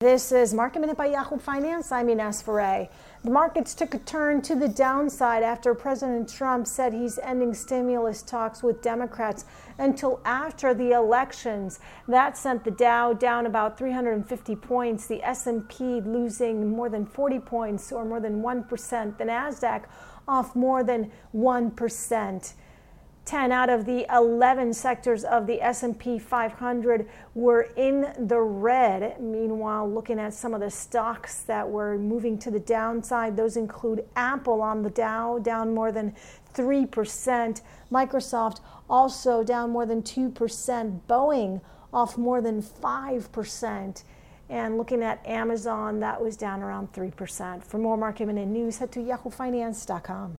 This is Market Minute by Yahoo Finance. I'm Ines Ferre. The markets took a turn to the downside after President Trump said he's ending stimulus talks with Democrats until after the elections. That sent the Dow down about 350 points, the S&P losing more than 40 points or more than 1%, the Nasdaq off more than 1%. 10 out of the 11 sectors of the S&P 500 were in the red. Meanwhile, looking at some of the stocks that were moving to the downside, those include Apple on the Dow down more than 3%, Microsoft also down more than 2%, Boeing off more than 5%. And looking at Amazon, that was down around 3%. For more market minute news, head to yahoofinance.com.